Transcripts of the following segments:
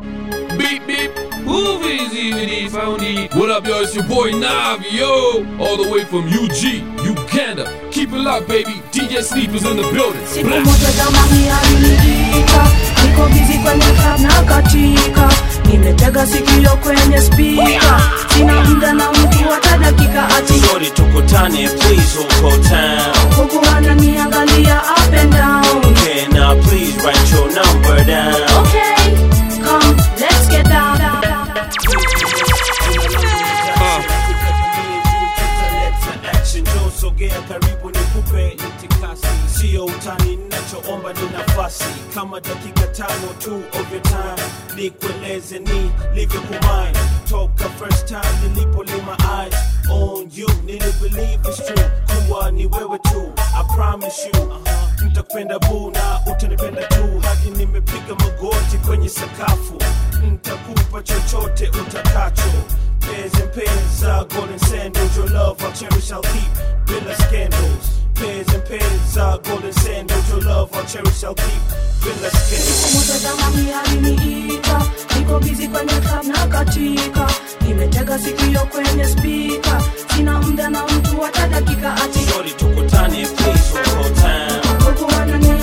Beep beep, who is even phony? What up, yo? It's your boy Nav, yo. all the way from UG, Uganda. Keep it locked, baby. DJ Sleepers in the building. Siku moja zamani aliniita, niko bizi kwenye club na katika, nimetega sikio kwenye spika, sina muda na mtu hata dakika ati Shorty tukutane please huko town huku ananiangalia up and down. Okay now please write your number down Okay, sogea karibu nikupe itikasi sio utani ninachoomba ni nafasi. Kama dakika tano tu of your time nikueleze ni livyo kumai toka first time nilipolima eyes. On you nili believe it's true. Kuwa ni wewe tu I promise you. Uh-huh. nitakupenda boo na utanipenda tu. Hadi nimepiga magoti kwenye sakafu. Nitakupa chochote utakacho Pairs and pairs of golden sandals. Your love I'll cherish, I'll keep. Bila scandals. Pairs and pairs of golden sandals. Your love I'll cherish, I'll keep. Scandals. Moja zamani aliniita, niko bizi kwenye club na katika, nimetega sikio kwenye spika, sina muda na mtu hata dakika ati Shorty tukutane please huko town. huku ananiangalia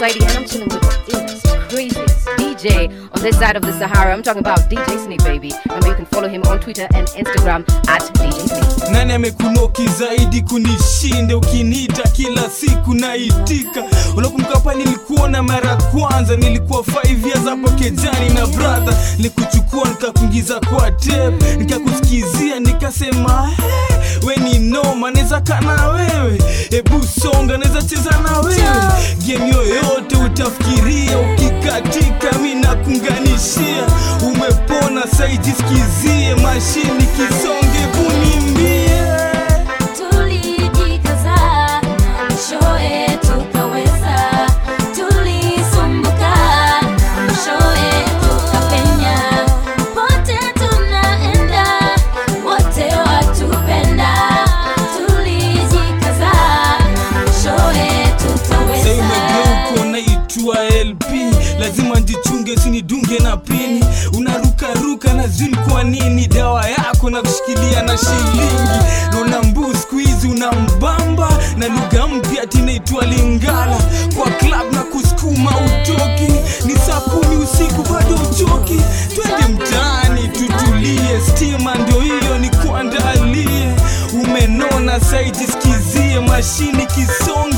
Lady, and I'm chilling with the craziest DJ on this side of the Sahara. I'm talking about DJ Snake, baby. Remember, you can follow him on Twitter and Instagram at DJ Snake. nani amekunoki zaidi kunishinde ukiniita kila siku naitika unakumbuka hapa nilikuona mara kwanza nilikuwa 5 years hapo kejani na brother nilikuchukua nikakuingiza kwa tep nikakusikizia nikasema hey, we ni noma neza kana wewe. Hebu songa neza cheza na wewe. Game yoyote utafikiria ukikatika mi nakunganishia umepona saijisikizie mashini kisonge bunimbie zuni kwa nini dawa yako na kushikilia na shilingi. Naona mbu skuizi una mbamba na lugha mpya tinaitwa lingala. Kwa klab na kusukuma utoki. Ni saa kumi usiku bado uchoki. Twende mtaani tutulie. Stima ndio hiyo ni kuandalie. Umenona saijisikizie mashini kisonge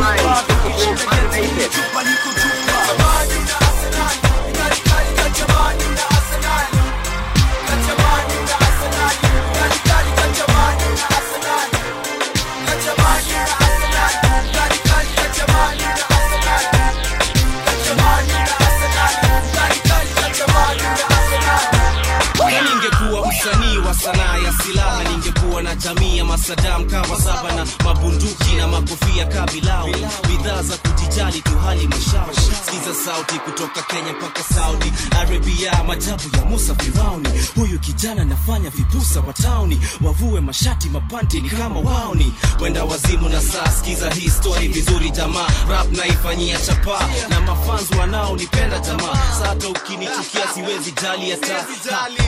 gana kwa sauti kutoka kenya mpaka saudi arabia majabu ya musa firauni. Huyu kijana nafanya vipusa wa tauni wavue mashati mapanti ni kama wauni. Wenda wazimu na saa sikiza hii story vizuri jamaa. Rap naifanyia chapa na mafans wanaonipenda jamaa. Sata ukinichukia siwezi jali hata.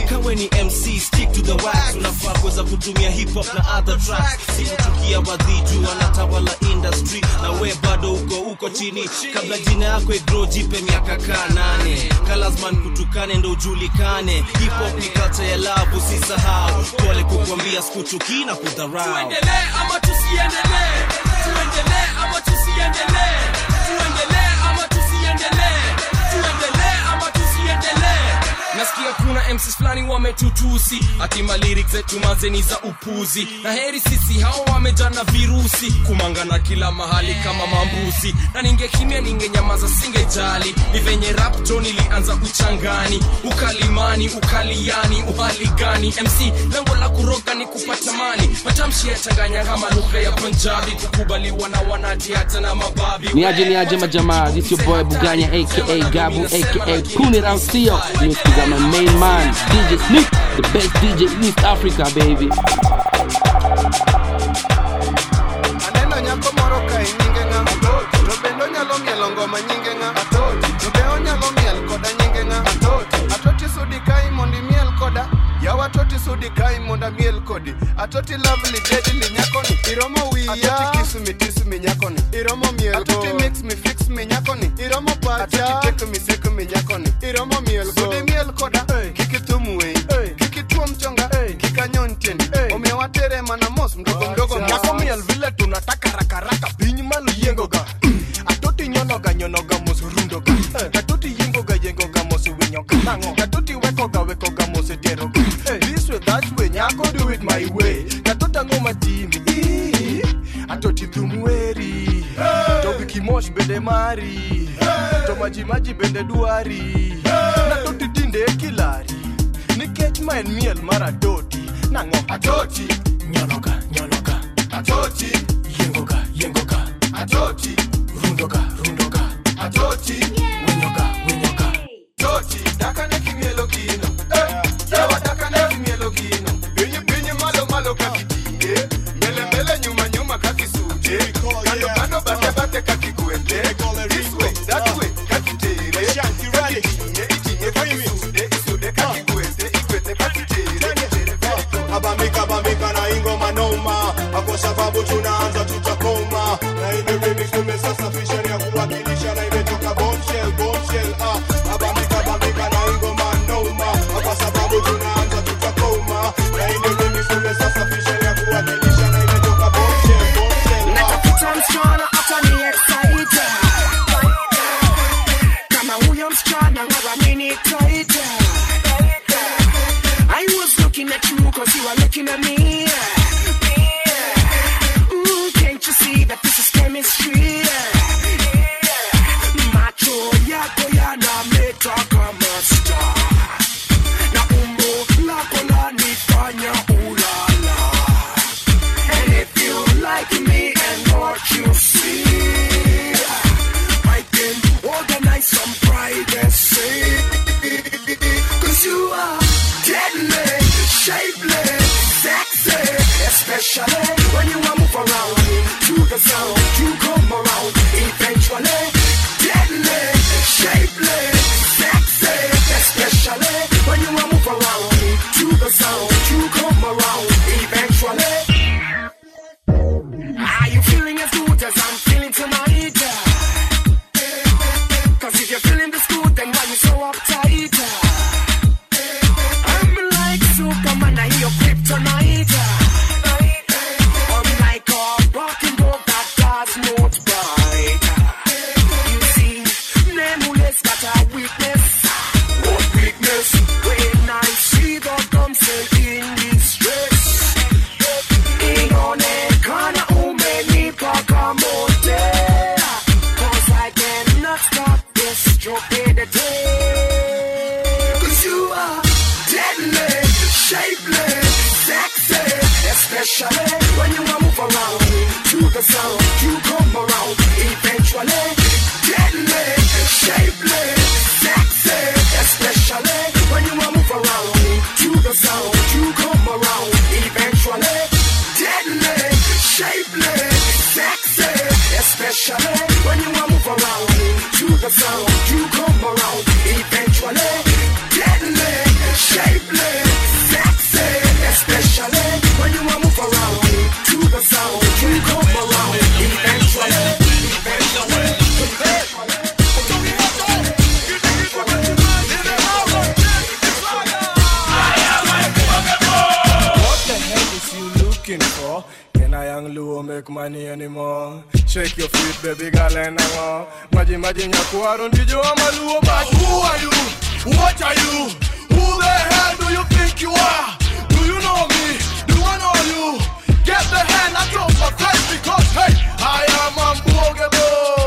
Kawe ni mc stick to the wax. Unafaa kuweza kutumia hip hop na other tracks. Sikuchukia wadhiju wanatawala industry. Na we bado uko uko chini. Kabla jina yako igro jipe miaka kaa nane. Kalazman kutukane ndo ujulikane. Hipop ni culture ya labu si sahau pole kukwambia sikuchukii na kudharau. Tuendelee ama tusiendelee? Tuendelee ama tusiendelee nasikia kuna mcs fulani wametutusi. Hatima lyrics zetu mazeni za upuzi. Na heri sisi hao wamejana virusi. Kumangana kila mahali kama mambusi. Na ningekimia ningenyamaza singejali ni venye rapto nilianza uchangani. Ukalimani ukaliani uhali gani? Mc lengo la kuroga ni kupata mali matamshi yachanganya kama lugha ya punjabi. Kukubaliwa na wanati hata na mababi. Ni aje ni aje majamaa? This your boy buganya aka gabu aka kuni rausio nisikiza my main man dj sneak the best dj in east africa baby. Aneno nyako moro ka nyinge ng'a To bende onyalo mielo ngoma nyinge ng'a To be onyalo miel koda nyinge ng'a Atoti sudi kai mondo imiel koda. Yawa atoti sudi kai mondo amiel kodi. Atoti lovely deadly nyakoni. Iromo wiya. Atoti kiss me kiss me nyakoni. Iromo miel Atoti mix me fix me nyakoni. Iromo pacha. Atoti take me sick me nyakoni. Iromo miel Sudi mari. Hey. to majimaji bende dwari hey. nadoti dinde e kilari nikech ma en miel mar adoti nang'o? Adoti nyoloka nyoloka. Adoti yiengoka yiengoka adoti Why don't you do a who are you? What are you? Who the hell do you think you are? Do you know me? Do I know you? Get the hand of my face because hey, I am unblockable.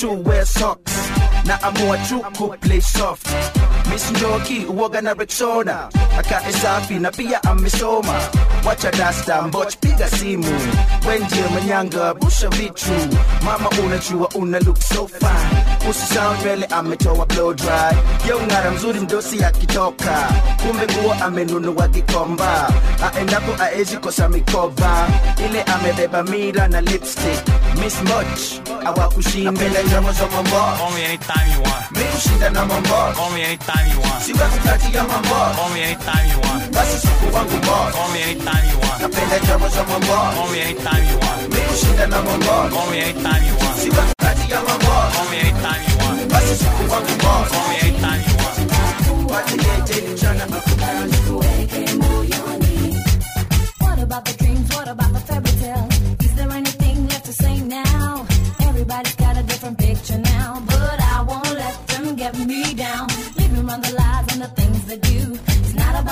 to wear socks. Na amua tu kuplay soft. Miss uoga na Rexona akate safi na pia amesoma wacha dasta mboch piga simu. Wenjie manyanga busha vitu mama unajua una look so fine. Usisahau nywele ametoa blow dry. Yo mzuri mdosi akitoka. Kumbe nguo amenunua kikomba. Aendapo aezi kosa mikoba. Ile amebeba mira na lipstick. miss much. Awakushimbele ndamos on my boss. Call me anytime you want. Mekushinda na my boss. Call me anytime you want. Siwakutati ya my boss. Call me anytime you want. Basi siku wangu boss. Call me anytime you want. Napenda ndamos on my boss. Call me anytime you want. Mekushinda na my boss. Call me anytime you want. Siwakutati ya my boss. Call me anytime you want. Basi siku wangu boss. Call me anytime you want. Watu yeje ni chana. Kuweke moyoni. What about the dreams? What about the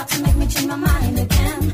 about to make me change my mind again.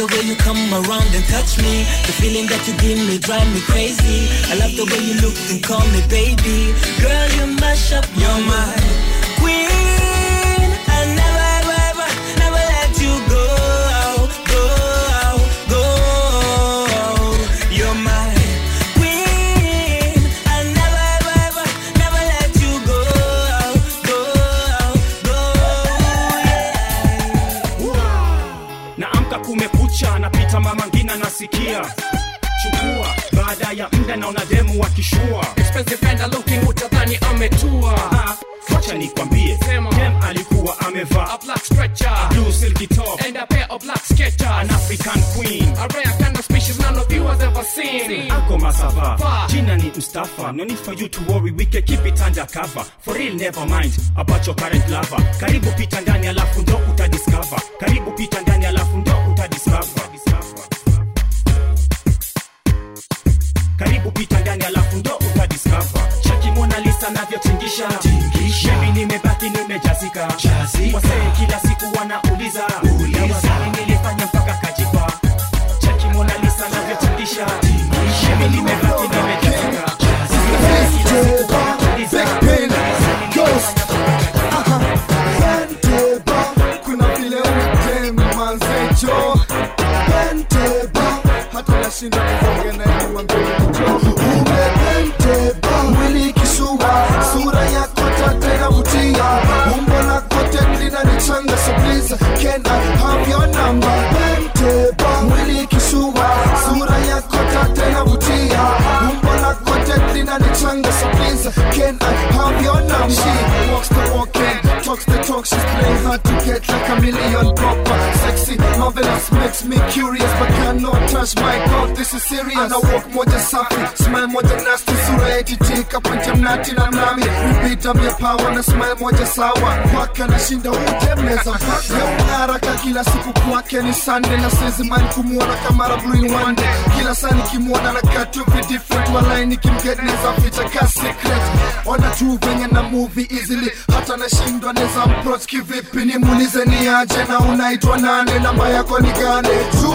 The way you come around and touch me. The feeling that you give me drive me crazy. I love the way you look and call me baby. Girl, you mash up my You're ngina chukua baada ya mda naona demu wakishua utadhani ametua. Wacha nikwambie dem alikuwa amevaa A black stretcher. blue silky top. And a pair of black sketchers. An african queen. A rare kind of species none of you has ever seen. Ako masava jina ni mstafa no need for you to worry we can keep it under cover. For real never mind about your current lover. Karibu pita ndani alafu ndo utadiscover. Karibu pita ndani alafu ndo utadiscover karibu pita ndani alafu ndo cheki mona lisa navyotingisha. Mimi nimebaki nimejazika. Wasee kila million touch my god this is serious. Ana walk moja safi. Smile moja nasty sura yetitika pointe mnati na mnami am your power na smile moja sawa. Kwake anashinda utemeza mpaka haraka kila siku kwake ni sunday. Na sizi mind kumuona kama rabluin one day. Kila saa nikimwona na katu vi different. Walai nikimgetneza ficha ka secret. Ona tu venye na movie easily. Hata nashindwa neza approach kivipi. Nimuulize ni aje na unaitwa nane namba yako ni gane tu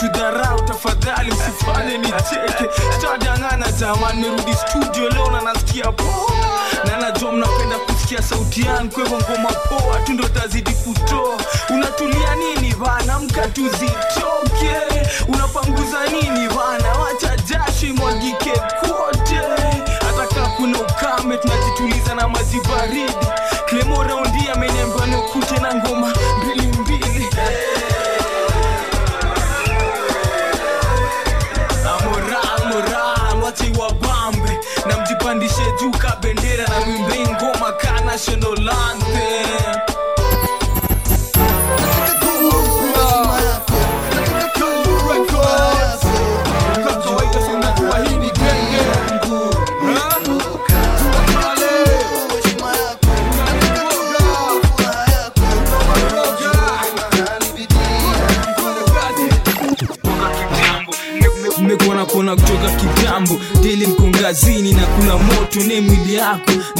tafadhali usifanye nicheke sitadangana zamani nirudi studio leo na nasikia poa. Na najua mnapenda kusikia sauti yangu kwa ngoma poa tu ndo tazidi kutoa. Unatulia nini bana? Mka tuzitoke unapanguza nini bana? Wacha jasho imwagike kote. Hata kaa kuna ukame tunajituliza na maji baridi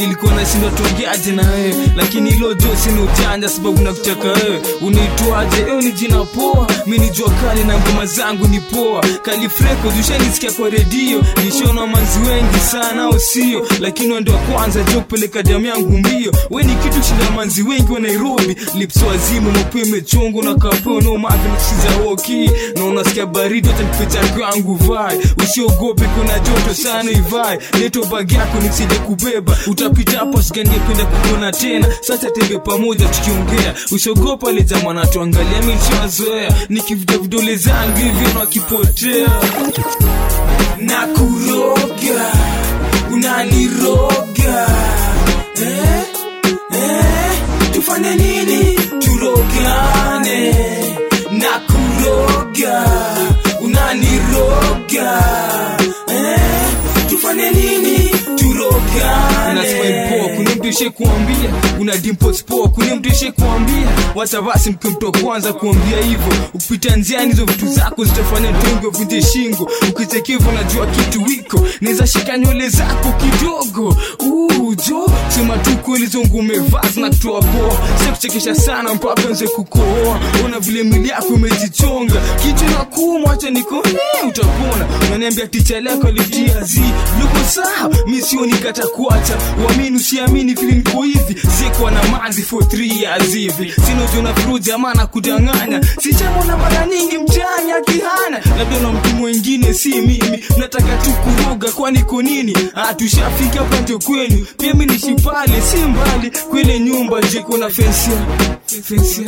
nilikuwa nashindwa tuongeaje na wewe. Lakini ilo jo sina ujanja sababu nakutaka wewe. Unaitwaje ewe ni jina poa. Mi ni jua kali na ngoma zangu ni poa. Kalifreko jushanisikia kwa redio. Nishona manzi wengi sana au lakini wendo wa kwanza jo kupeleka damu yangu mbio. We ni kitu shinda manzi wengi wa nairobi. Lipso wazimu mapua imechongo na kapeo. No nakusiza woki. Na unasikia baridi hata nikupe changu vai. Usiogope kuna joto sana ivai. Leto bagi yako nisije kubeba. Utapita hapa sikangependa kukuona tena. Sasa tembe pamoja tukiongea. Usiogopa le mwana tuangalia michazoea nikivuta vidole zangu hivyo nakipotea na kuroga unaniroga. Eh? Eh? tufanye nini? Turogane. Na kuroga unaniroga. Eh? tufanye nini turogane poa kuna mtu ishe kuambia. Una dimples poa kuna mtu ishe kuambia wacha basi mkimto kwanza kuambia hivyo. Ukipita njiani hizo vitu zako zitafanya tongo vunje shingo. Ukichekivu najua kitu wiko. Naweza shika nywele zako kidogo. Uu, sema tu kweli zongu umevaa zinatoa poa. Sikuchekesha sana mpaka nze kukohoa. Ona vile mwili yako umejichonga. Kichwa na kuumwa acha niko utapona. Unaniambia ticha lako alitia zi luko sawa mi kata kuacha uamini usiamini vile niko hivi. Sikuwa na mazi for 3 years hivi. Sinojona viru jamaa kudanganya sichamona mara nyingi mtani akihana labda na mtu mwengine si mimi. Nataka tu kuroga kwani ko nini? Ah, tushafika kwenu. Pia mi nishi pale si mbali. Kwele nyumba jiko na fensia fensia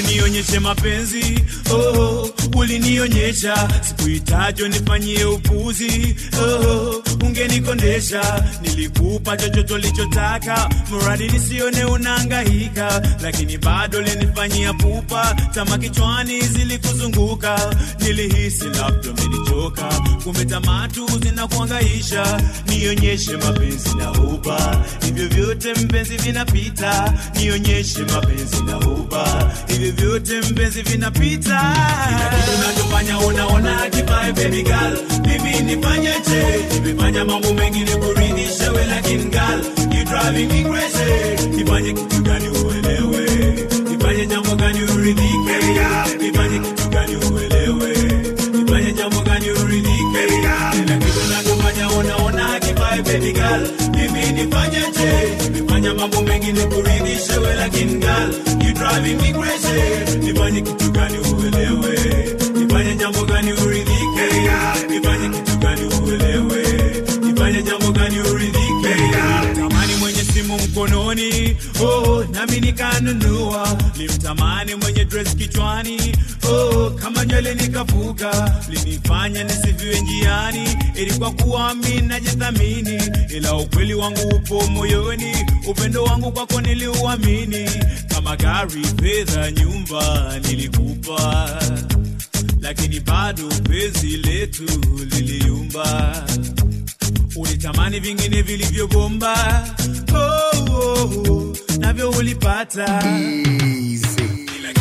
nionyeshe mapenzi. Oh, ulinionyesha. Sikuitajo nifanyie upuzi. Oh, ungenikondesha nilikupa chochote ulichotaka mradi nisione unahangaika, lakini bado linifanyia pupa. Tama kichwani zilikuzunguka. Nilihisi labda umenichoka. Kumbe tamatu zinakuhangaisha. nionyeshe mapenzi na uba. Hivyo vyote mpenzi vinapita. Nionyeshe mapenzi na uba. Hivyo vyote mpenzi vinapita. Unachofanya unaona kipae baby girl? Mimi nifanyeje? Nimefanya mambo mengine kuridhisha we lakini girl you driving me crazy. Nifanye kitu gani uelewe? Nifanye jambo gani uridhike? Nifanye kitu gani uelewe? Nifanye jambo gani uridhike? Kila kitu unachofanya unaona kipae baby girl. Mimi nifanyeje? Nimefanya mambo mengine kuridhisha we lakini girl you driving me crazy. Nifanye kitu gani uelewe? Nifanye jambo gani uridhike? Nifanye kitu gani nami nikanunua. Limtamani mwenye dress kichwani. Oh, kama nywele nikavuka linifanya nisiviwe njiani. Ilikuwa kuwa mi najithamini. Ila ukweli wangu upo moyoni. Upendo wangu kwako niliuamini. Kama gari fedha nyumba nilikupa. Lakini bado penzi letu liliumba ulitamani vingine vilivyobomba oh, oh, navyo ulipata. Kila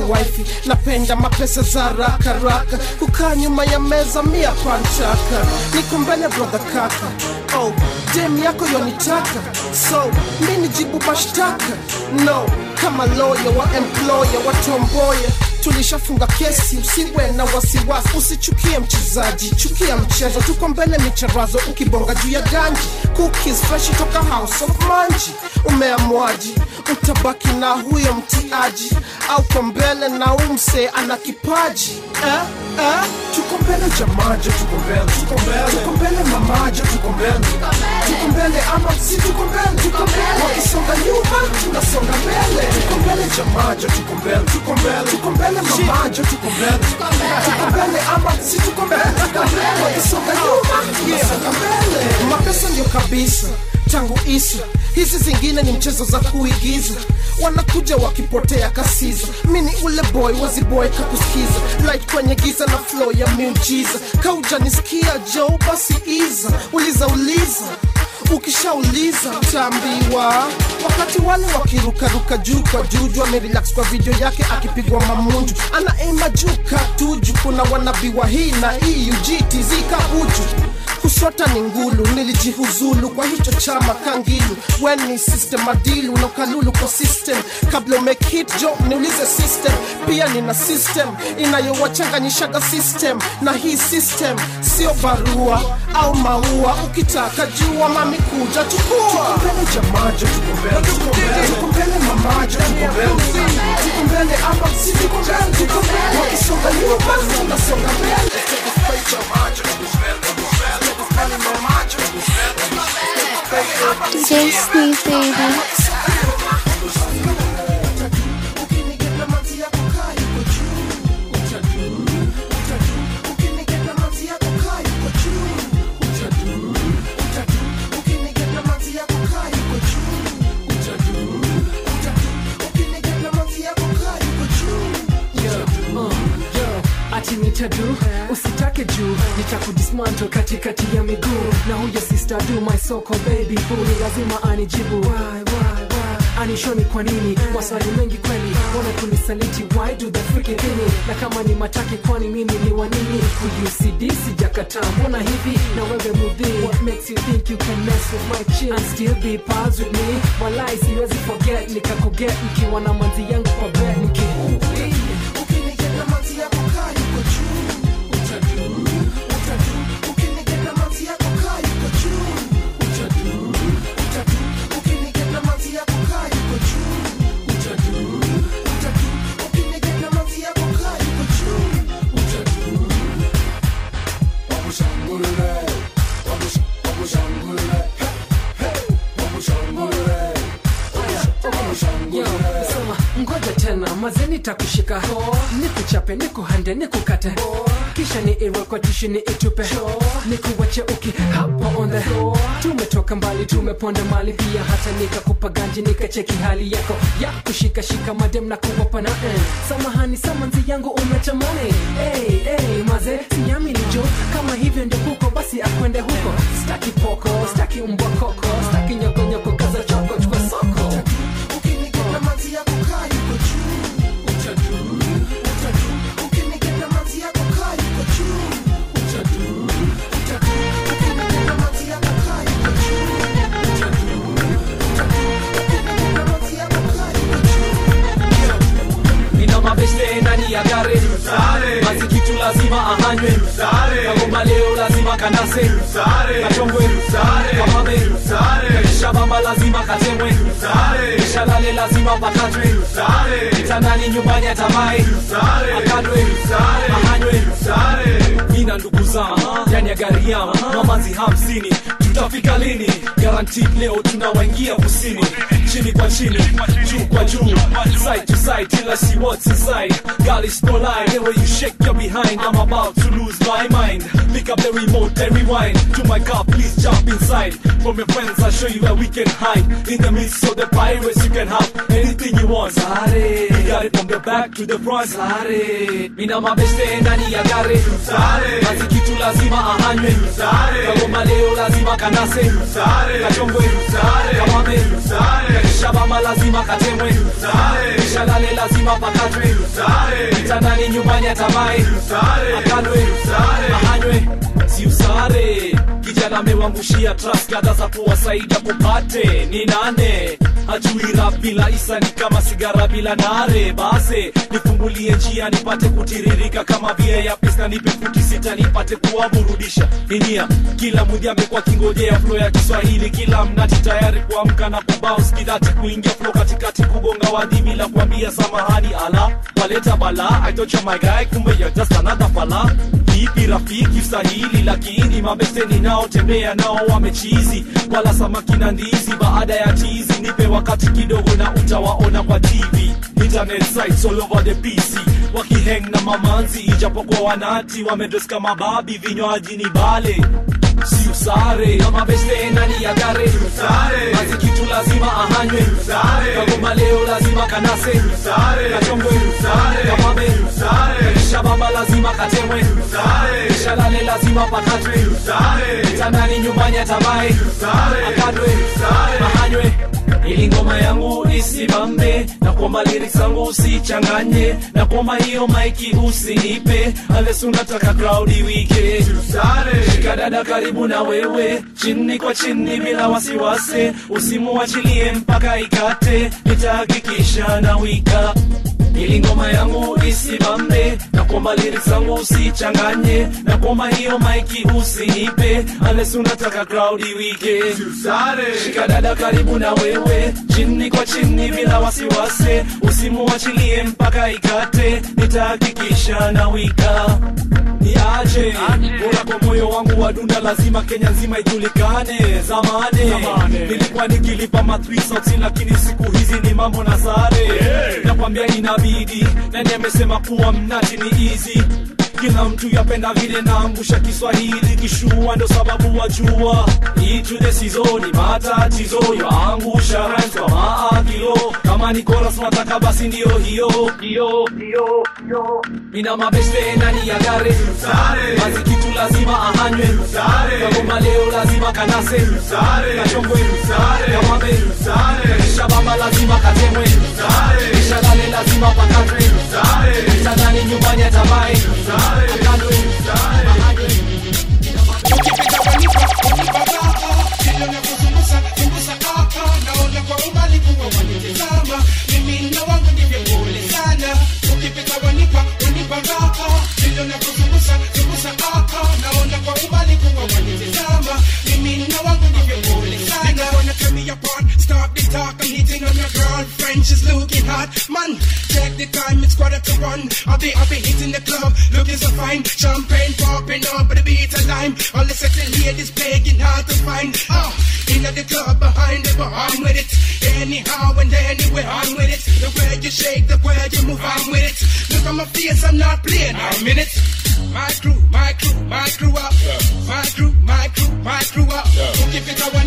lakini wifi napenda mapesa za haraka raka kukaa nyuma ya meza mia pantaka niko mbele brother kaka. Oh dem yako yonitaka. So mi nijibu mashtaka. No kama lawyer wa employer wa tomboya tulishafunga kesi. Usiwe na wasiwasi usichukie mchezaji chukia mchezo. Tuko mbele micharazo ukibonga juu ya ganji. Cookies fresh toka house of manji. Umeamwaji utabaki na huyo mtiaji. Au kwa mbele na umse ana kipaji eh, eh? tuko mbele jamajo tuko mbele tuko mbele tuko mbele mamajo tuko mbele tuko mbele ama si tuko mbele tuko mbele wakisonga nyuma tunasonga mbele. Tuko mbele jamajo tuko mbele tuko mbele tuko mbele mamajo tuko mbele tuko mbele ama si tuko mbele tuko mbele wakisonga nyuma tunasonga mbele. Mapesa ndio kabisa tangu isa hizi zingine ni mchezo za kuigiza. Wanakuja wakipotea kasiza. Mi ni ule boy waziboy kakusikiza. Light kwenye giza na flow ya miujiza. Kaujanisikia jo basi iza. Uliza uliza. Ukishauliza utaambiwa. Wakati wale wakirukaruka juu kwa juju amerelax kwa video yake akipigwa mamunju. Anaima juu katuju kuna wanabiwa hii na hii ujitizika uju kusota ni ngulu nilijihuzulu kwa hicho chama kangilu. Weni system madilu na ukalulu kwa system. Kabla umekit jo niulize system. Pia nina system inayowachanganyishaga system. Na hii system sio barua au maua. Ukitaka jua mami kuja chukua. Mbele jamajo tuko mbele tuko mbele tuko mbele mamajo tuko mbele tuko mbele ama si tuko mbele tuko mbele wakisonga nyuma tunasonga mbele. Jamajo tuko mbele tuko mbele Baby. Kwa nini? Maswali mengi kweli mbona kunisaliti why do the freaking thing na kama ni mataki kwani mimi ni wanini kuucd sijakataa mbona hivi? Na wewe mudhi what makes you think you can mess with my chin? And still be pals with me? Walai siwezi forget nikakuget mkiwa na manzi yangu iwe itupe. Ni kuwache uki hapa on the tumetoka mbali tumeponda mali pia. Hata nikakupa ganji nikacheki hali yako. Ya kushikashika madem na kuwapa na eh. samahani samanzi yangu umechamani hey, hey, maze siamini jo. Kama hivyo ndio kuko basi akwende huko. Staki poko staki mbwa koko. Staki nyokonyoko kaza choko chukwa soko. Nina gari basi kitu lazima ahanywe kagomba leo lazima kanase kachongwe kamame kaisha mama lazima katemwe kisha lale lazima pakatwe kitandani nyumbani atamae akadwe ahanywe mina ndugu zangu ndani ya gari yangu mamazi hamsini tutafika lini? Guaranteed leo tunawaingia kusini. Chini kwa chini juu kwa juu. Side to side till I see what's inside. Girl is no lie. The way you shake your behind. I'm about to lose my mind. Pick up the remote and rewind. To my car please jump inside. From your friends I'll show you where we can hide. In the midst of the pirates you can have anything you want. Sare. We got it from the back to the front. Sare. Mina mabeste ndani ya gari Sare. Basi kitu lazima ahanywe Sare. Kagoma leo lazima kanase Sare kachongwe Sare kamame kishabama lazima katemwe Sare. Kishalale lazima pakatwe kitandani nyumbani atamae akalwe ahanywe si usare kijana amewangushia trust kadha za kuwasaidia kupate. Ni nane? Hajui rap bila isa ni kama sigara bila nare. Base nifungulie njia nipate kutiririka kama vile ya pesa nipe futi sita nipate kuwaburudisha. Inia kila mudhi amekuwa kingojea flo ya kiswahili kila mnati tayari kuamka na kubaus kidati kuingia flo katikati kugonga wadhimi la kuambia samahani ala waleta bala. I thought kumbe you're fala vipi rafiki sahili, lakini mabeste ninaotembea nao wamechizi wala samaki na ndizi baada ya chizi. nipe wakati kidogo na utawaona kwa tv internet wakiheng na mamanzi ijapokuwa wanati wamedoska kama babi vinywaji ni bale si kama beste ndani ya gare basi kitu lazima ahanywe. Kagoma leo lazima kanase. Kachongwe kamame kishabamba lazima katemwe. Kishalale lazima pakatwe. Tanani nyumbani atamae. Akadwe ahanywe ili ngoma yangu isimame na kwamba lyrics zangu usichanganye na kwamba hiyo maiki usinipe. Unless unataka crowd iwike. Shika dada karibu na wewe chini kwa chini bila wasiwasi. Usimuachilie mpaka ikate nitahakikisha na wika ili ngoma yangu isimame na kuomba liri zangu usichanganye na kuomba hiyo maiki usinipe. Unless unataka crowd iwike shika dada karibu na wewe chini kwa chini bila wasiwasi. Usimuachilie mpaka ikate nitahakikisha na wika ni aje? Bora kwa moyo wangu wa dunda lazima kenya nzima ijulikane. Zamani nilikuwa nikilipa matrisoti lakini siku hizi ni mambo na sare. Nakwambia inabidi nani amesema kuwa mnati ni easy kila mtu yapenda vile naangusha kiswahili kishua ndo sababu wajua. Sizoni matatizo yaangusha rhymes kwa maakilo kama ni koras nataka basi ndio hiyo. Hiyo mina mabeste ndani ya gare. Basi kitu lazima ahanywe. Kagoma leo lazima kanase. Kachongwe. Kamame kishabamba lazima katemwe. Kishalale lazima pakatwe. Nyumbani wanipa raha vile unavyozungusa zungusa aka girlfriend she's looking hot man. Check the time it's quarter to one. I'll be I'll be hitting the club looking so fine. Champagne popping up but the beat of lime. All the sexy ladies begging hard to find oh in the club behind the bar I'm with it. Anyhow and anywhere I'm with it. The way you shake the way you move I'm with it. Look at my face I'm not playing I'm in it. My crew my crew my crew up. My crew my crew my crew up. Ukipita wanipa wanipa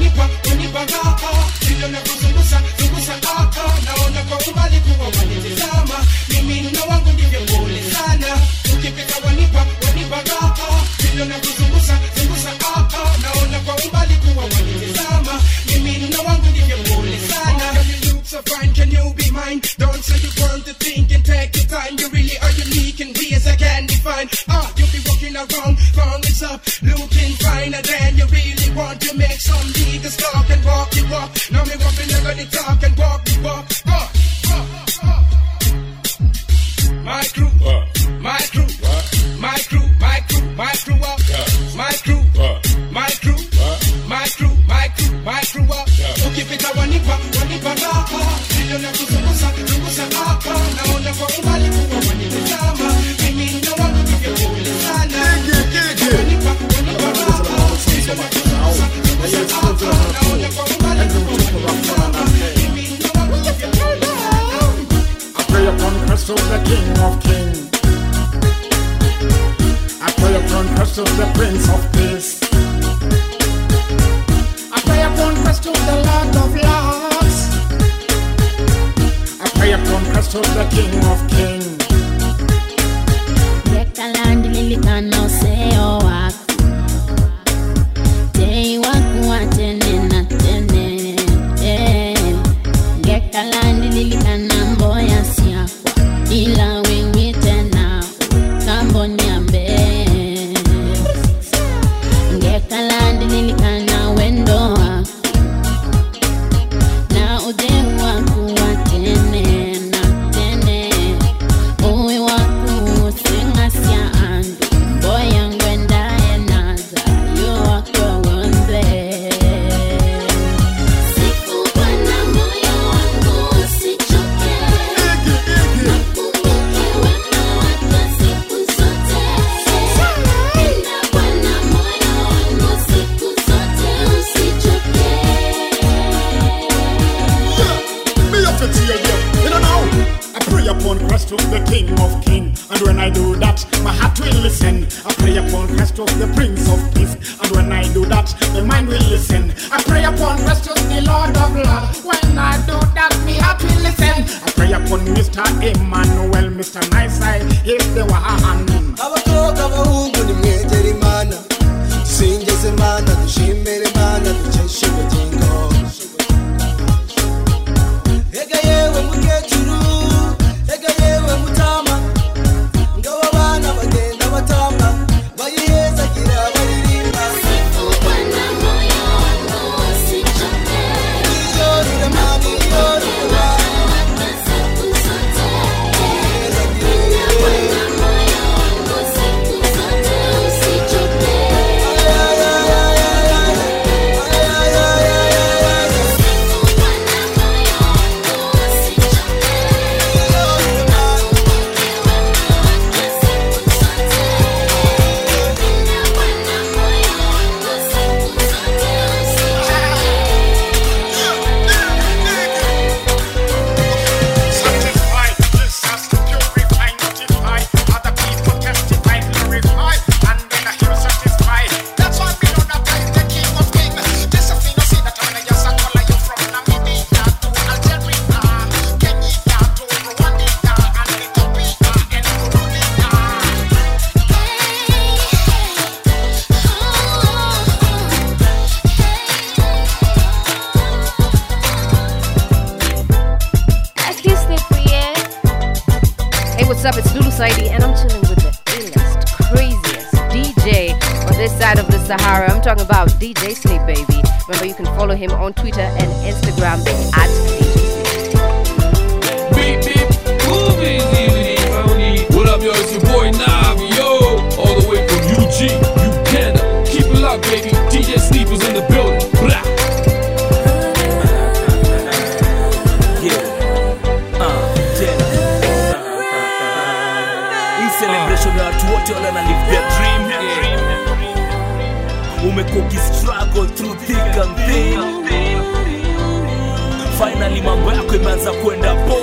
zimeanza kwenda po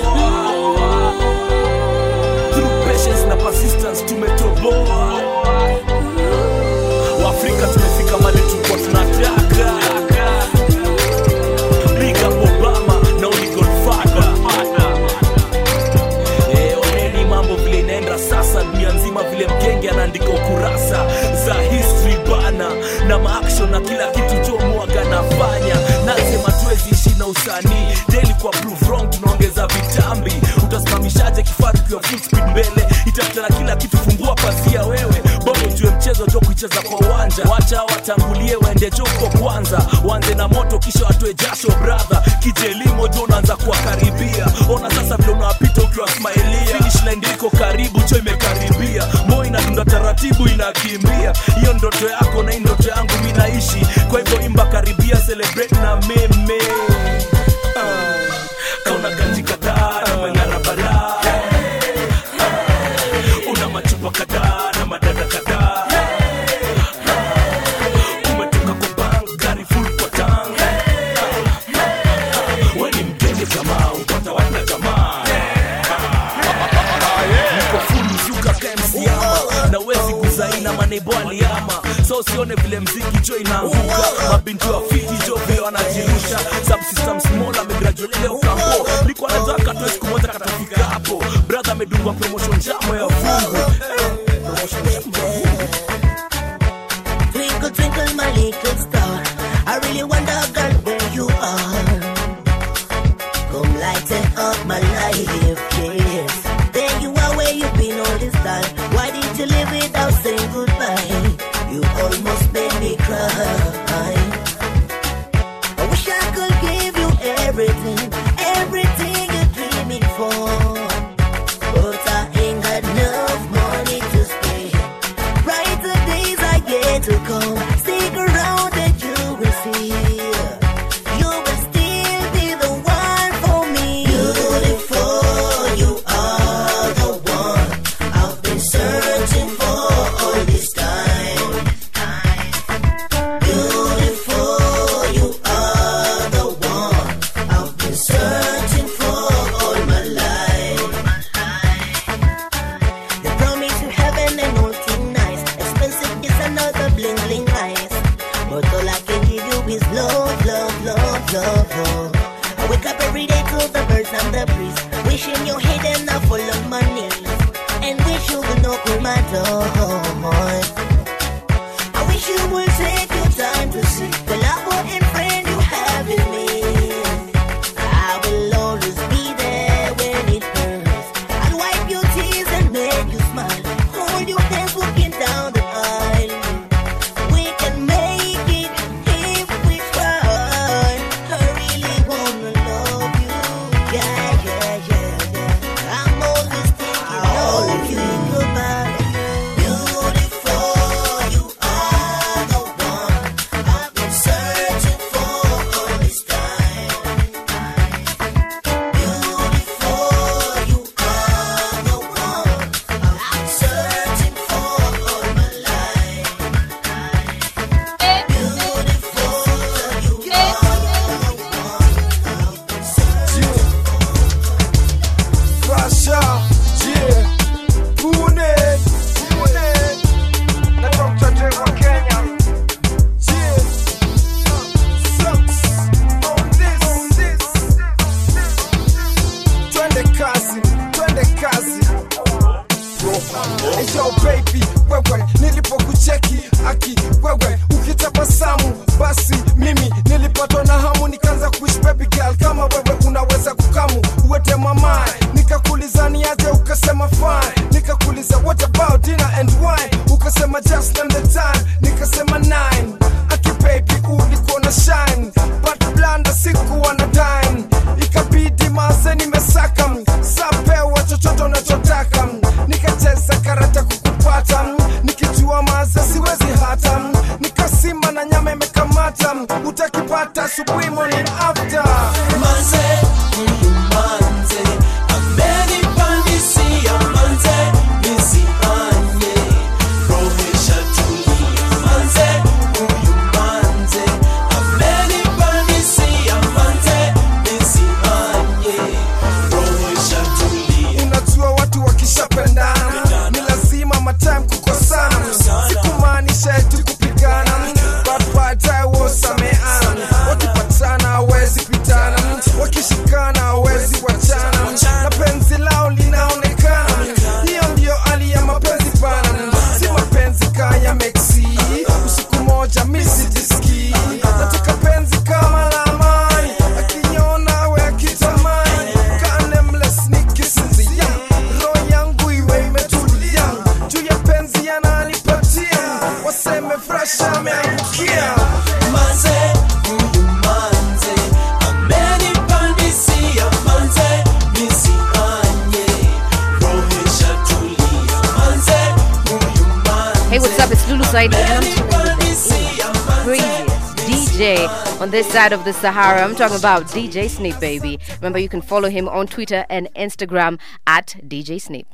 mafuta na kila kitu, fungua pazia wewe. Bongo, jue mchezo jo kuicheza kwa uwanja, wacha watangulie waende joko kwanza, wanze na moto kisha watoe jasho brother, kije jo unaanza kuwakaribia, ona sasa vile unawapita ukiwa smailia, finish line iko karibu jo, imekaribia. Mo inadunda taratibu inakimbia, hiyo ndoto yako na hii ndoto yangu mi naishi, kwa hivyo imba karibia, celebrate na mimi. manebo aliama so usione vile mziki jo inaanguka. Mabintu wa fiti jo vile wanajirusha. Subsystem small amegrajulia ukambo likuwa najua katue siku moja katafika hapo. Brother amedungwa promotion jamo ya fungu. Promotion jamo. will take your time to see. side of the Sahara. I'm talking about DJ Snape, baby. Remember, you can follow him on Twitter and Instagram at DJ Snape.